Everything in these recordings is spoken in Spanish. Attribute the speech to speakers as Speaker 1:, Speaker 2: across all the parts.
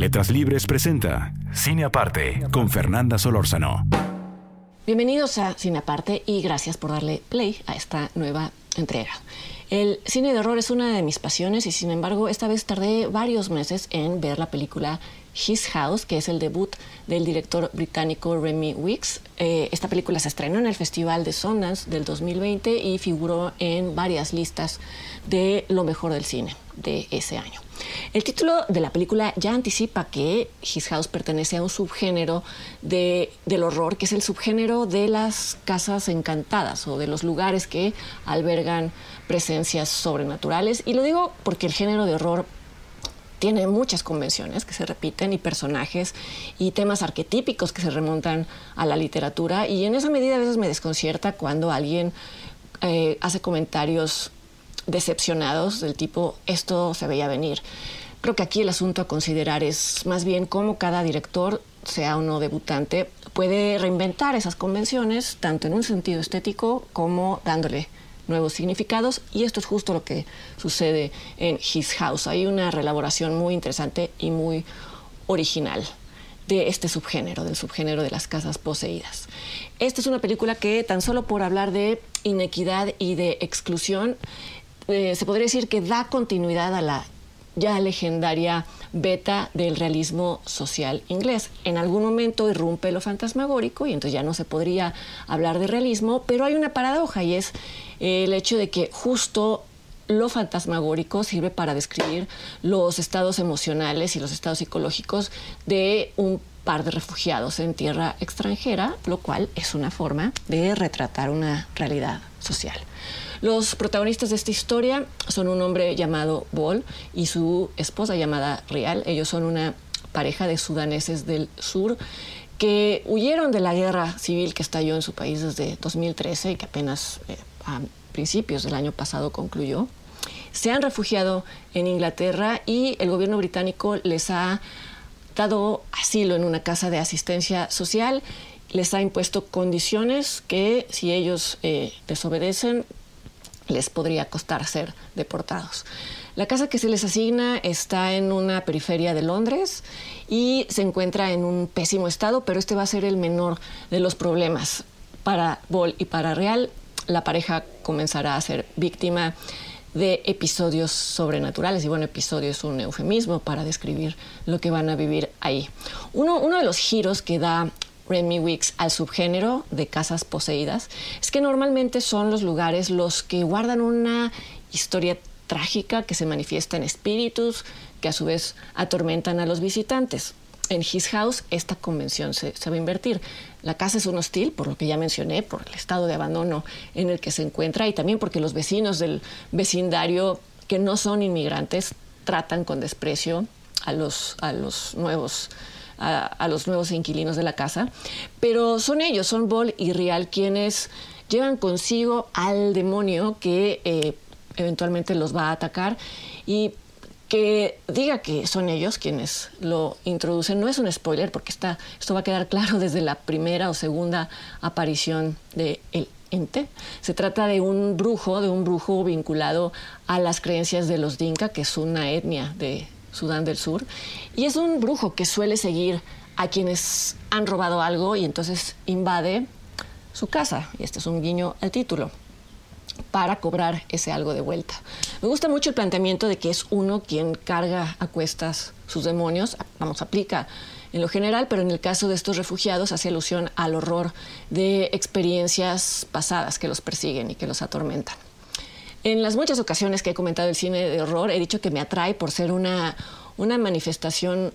Speaker 1: Letras Libres presenta Cine Aparte con Fernanda Solórzano.
Speaker 2: Bienvenidos a Cine Aparte y gracias por darle play a esta nueva entrega. El cine de horror es una de mis pasiones y sin embargo esta vez tardé varios meses en ver la película His House, que es el debut del director británico Remy Weeks. Eh, esta película se estrenó en el Festival de Sundance del 2020 y figuró en varias listas de lo mejor del cine de ese año. El título de la película ya anticipa que His House pertenece a un subgénero de, del horror, que es el subgénero de las casas encantadas o de los lugares que albergan presencias sobrenaturales. Y lo digo porque el género de horror tiene muchas convenciones que se repiten y personajes y temas arquetípicos que se remontan a la literatura y en esa medida a veces me desconcierta cuando alguien eh, hace comentarios decepcionados del tipo esto se veía venir. Creo que aquí el asunto a considerar es más bien cómo cada director, sea o no debutante, puede reinventar esas convenciones, tanto en un sentido estético como dándole nuevos significados y esto es justo lo que sucede en His House. Hay una relaboración muy interesante y muy original de este subgénero, del subgénero de las casas poseídas. Esta es una película que tan solo por hablar de inequidad y de exclusión, eh, se podría decir que da continuidad a la ya legendaria beta del realismo social inglés. En algún momento irrumpe lo fantasmagórico y entonces ya no se podría hablar de realismo, pero hay una paradoja y es el hecho de que justo lo fantasmagórico sirve para describir los estados emocionales y los estados psicológicos de un par de refugiados en tierra extranjera, lo cual es una forma de retratar una realidad social. Los protagonistas de esta historia son un hombre llamado Bol y su esposa llamada Rial. Ellos son una pareja de sudaneses del sur que huyeron de la guerra civil que estalló en su país desde 2013 y que apenas eh, a principios del año pasado concluyó. Se han refugiado en Inglaterra y el gobierno británico les ha dado asilo en una casa de asistencia social, les ha impuesto condiciones que si ellos eh, desobedecen les podría costar ser deportados. La casa que se les asigna está en una periferia de Londres y se encuentra en un pésimo estado, pero este va a ser el menor de los problemas. Para Ball y para Real, la pareja comenzará a ser víctima de episodios sobrenaturales. Y bueno, episodio es un eufemismo para describir lo que van a vivir ahí. Uno, uno de los giros que da Remy Weeks al subgénero de casas poseídas es que normalmente son los lugares los que guardan una historia trágica que se manifiesta en espíritus que a su vez atormentan a los visitantes. En His House esta convención se, se, va a invertir. La casa es un hostil, por lo que ya mencioné, por el estado de abandono en el que se encuentra y también porque los vecinos del vecindario que no son inmigrantes tratan con desprecio a los, a los nuevos a, los nuevos inquilinos de la casa, pero son ellos, son Ball y Real quienes llevan consigo al demonio que eh, eventualmente los va a atacar y que diga que son ellos quienes lo introducen no es un spoiler porque está, esto va a quedar claro desde la primera o segunda aparición de el ente. Se trata de un brujo, de un brujo vinculado a las creencias de los Dinka, que es una etnia de Sudán del Sur, y es un brujo que suele seguir a quienes han robado algo y entonces invade su casa, y este es un guiño al título, para cobrar ese algo de vuelta. Me gusta mucho el planteamiento de que es uno quien carga a cuestas sus demonios, vamos, aplica en lo general, pero en el caso de estos refugiados hace alusión al horror de experiencias pasadas que los persiguen y que los atormentan. En las muchas ocasiones que he comentado el cine de horror, he dicho que me atrae por ser una, una manifestación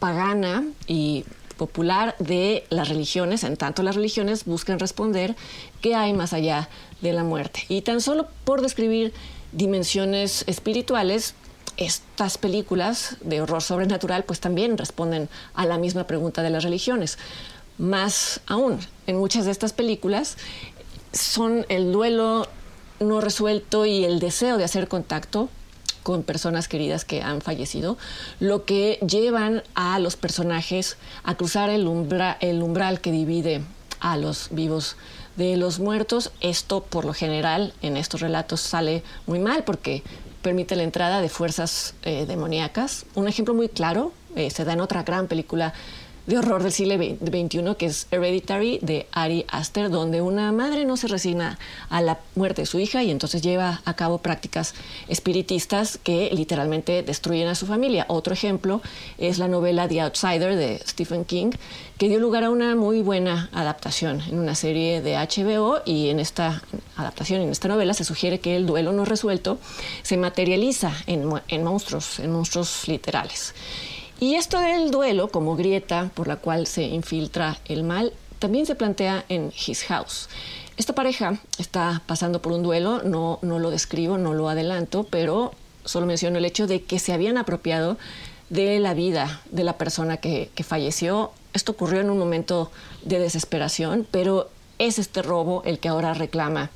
Speaker 2: pagana y popular de las religiones, en tanto las religiones buscan responder qué hay más allá de la muerte. Y tan solo por describir dimensiones espirituales, estas películas de horror sobrenatural pues también responden a la misma pregunta de las religiones. Más aún, en muchas de estas películas son el duelo no resuelto y el deseo de hacer contacto con personas queridas que han fallecido, lo que llevan a los personajes a cruzar el, el umbral que divide a los vivos de los muertos. Esto, por lo general, en estos relatos sale muy mal porque permite la entrada de fuerzas eh, demoníacas. Un ejemplo muy claro eh, se da en otra gran película de horror del siglo XXI, que es Hereditary, de Ari Aster, donde una madre no se resigna a la muerte de su hija y entonces lleva a cabo prácticas espiritistas que literalmente destruyen a su familia. Otro ejemplo es la novela The Outsider de Stephen King, que dio lugar a una muy buena adaptación en una serie de HBO y en esta adaptación, en esta novela, se sugiere que el duelo no resuelto se materializa en, en monstruos, en monstruos literales. Y esto del duelo como grieta por la cual se infiltra el mal también se plantea en His House. Esta pareja está pasando por un duelo, no, no lo describo, no lo adelanto, pero solo menciono el hecho de que se habían apropiado de la vida de la persona que, que falleció. Esto ocurrió en un momento de desesperación, pero es este robo el que ahora reclama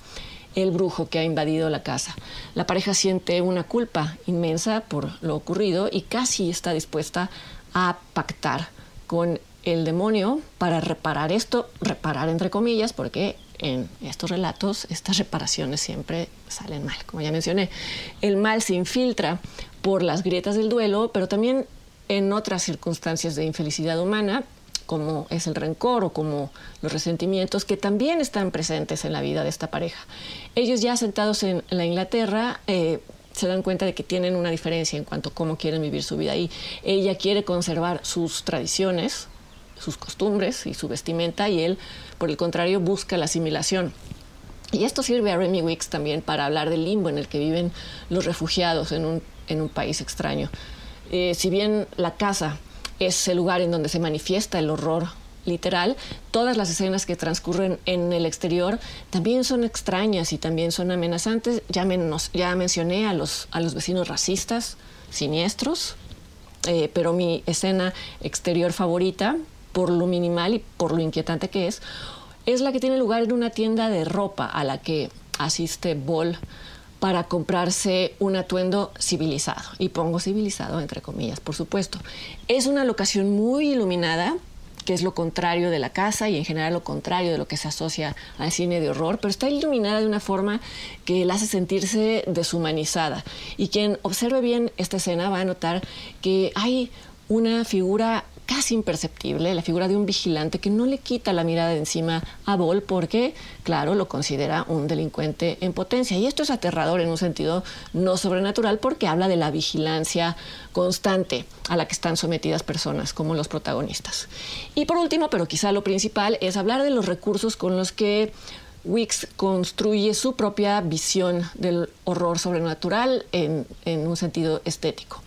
Speaker 2: el brujo que ha invadido la casa. La pareja siente una culpa inmensa por lo ocurrido y casi está dispuesta a pactar con el demonio para reparar esto, reparar entre comillas, porque en estos relatos estas reparaciones siempre salen mal. Como ya mencioné, el mal se infiltra por las grietas del duelo, pero también en otras circunstancias de infelicidad humana, como es el rencor o como los resentimientos, que también están presentes en la vida de esta pareja. Ellos ya sentados en la Inglaterra, eh, se dan cuenta de que tienen una diferencia en cuanto a cómo quieren vivir su vida ahí. Ella quiere conservar sus tradiciones, sus costumbres y su vestimenta y él, por el contrario, busca la asimilación. Y esto sirve a Remy Wicks también para hablar del limbo en el que viven los refugiados en un, país extraño. Eh, si bien la casa es el lugar en donde se manifiesta el horror literal, todas las escenas que transcurren en el exterior también son extrañas y también son amenazantes. Ya, ya mencioné a los, a los vecinos racistas, siniestros, eh, pero mi escena exterior favorita, por lo minimal y por lo inquietante que es, es la que tiene lugar en una tienda de ropa a la que asiste Ball para comprarse un atuendo civilizado. Y pongo civilizado entre comillas, por supuesto. Es una locación muy iluminada, que es lo contrario de la casa y en general lo contrario de lo que se asocia al cine de horror, pero está iluminada de una forma que la hace sentirse deshumanizada. Y quien observe bien esta escena va a notar que hay una figura casi imperceptible, la figura de un vigilante que no le quita la mirada de encima a Ball porque, claro, lo considera un delincuente en potencia. Y esto es aterrador en un sentido no sobrenatural porque habla de la vigilancia constante a la que están sometidas personas como los protagonistas. Y por último, pero quizá lo principal, es hablar de los recursos con los que Wicks construye su propia visión del horror sobrenatural en, un sentido estético.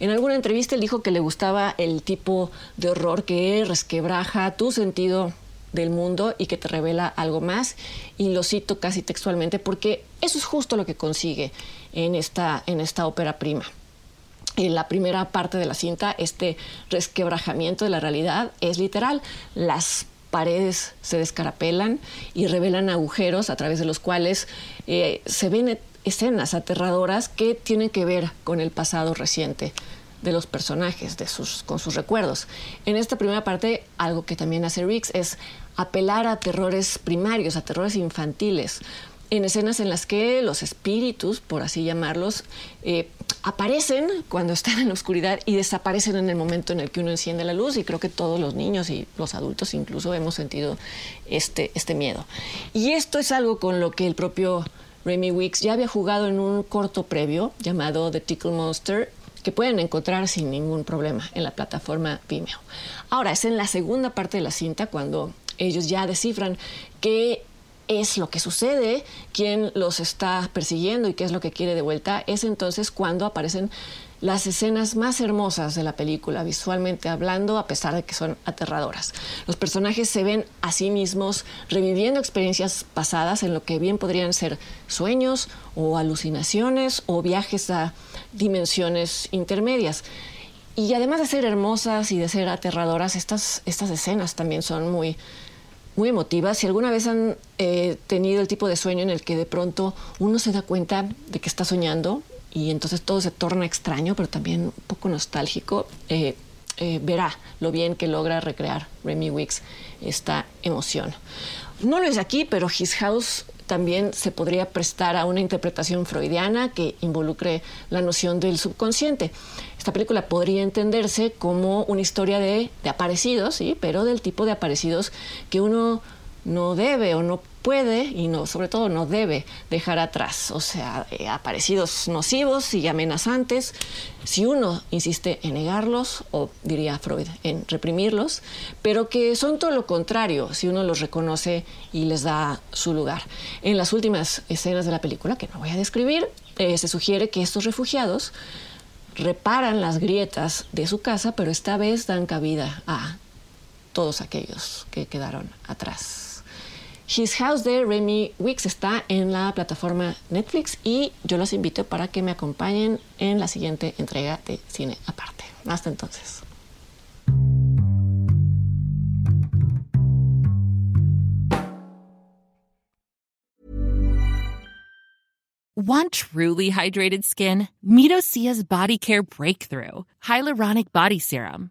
Speaker 2: En alguna entrevista él dijo que le gustaba el tipo de horror que resquebraja tu sentido del mundo y que te revela algo más. Y lo cito casi textualmente porque eso es justo lo que consigue en esta, en esta ópera prima. En la primera parte de la cinta, este resquebrajamiento de la realidad es literal. Las paredes se descarapelan y revelan agujeros a través de los cuales eh, se ven escenas aterradoras que tienen que ver con el pasado reciente de los personajes, de sus, con sus recuerdos. En esta primera parte, algo que también hace Riggs es apelar a terrores primarios, a terrores infantiles, en escenas en las que los espíritus, por así llamarlos, eh, aparecen cuando están en la oscuridad y desaparecen en el momento en el que uno enciende la luz y creo que todos los niños y los adultos incluso hemos sentido este, este miedo. Y esto es algo con lo que el propio Remy Weeks ya había jugado en un corto previo llamado The Tickle Monster que pueden encontrar sin ningún problema en la plataforma Vimeo. Ahora, es en la segunda parte de la cinta cuando ellos ya descifran qué es lo que sucede, quién los está persiguiendo y qué es lo que quiere de vuelta, es entonces cuando aparecen las escenas más hermosas de la película, visualmente hablando, a pesar de que son aterradoras. Los personajes se ven a sí mismos reviviendo experiencias pasadas en lo que bien podrían ser sueños o alucinaciones o viajes a dimensiones intermedias. Y además de ser hermosas y de ser aterradoras, estas, estas escenas también son muy, muy emotivas. Si alguna vez han eh, tenido el tipo de sueño en el que de pronto uno se da cuenta de que está soñando y entonces todo se torna extraño, pero también un poco nostálgico, eh, eh, verá lo bien que logra recrear Remy Wicks esta emoción. No lo es aquí, pero His House también se podría prestar a una interpretación freudiana que involucre la noción del subconsciente. Esta película podría entenderse como una historia de, aparecidos, ¿sí? pero del tipo de aparecidos que uno no debe o no puede y sobre todo no debe dejar atrás, o sea, eh, aparecidos nocivos y amenazantes, si uno insiste en negarlos, o diría Freud, en reprimirlos, pero que son todo lo contrario si uno los reconoce y les da su lugar. En las últimas escenas de la película, que no voy a describir, eh, se sugiere que estos refugiados reparan las grietas de su casa, pero esta vez dan cabida a todos aquellos que quedaron atrás. His House de Remy Wicks está en la plataforma Netflix y yo los invito para que me acompañen en la siguiente entrega de Cine Aparte. Hasta entonces.
Speaker 3: Want truly hydrated skin? Meet Osea's Body Care Breakthrough Hyaluronic Body Serum.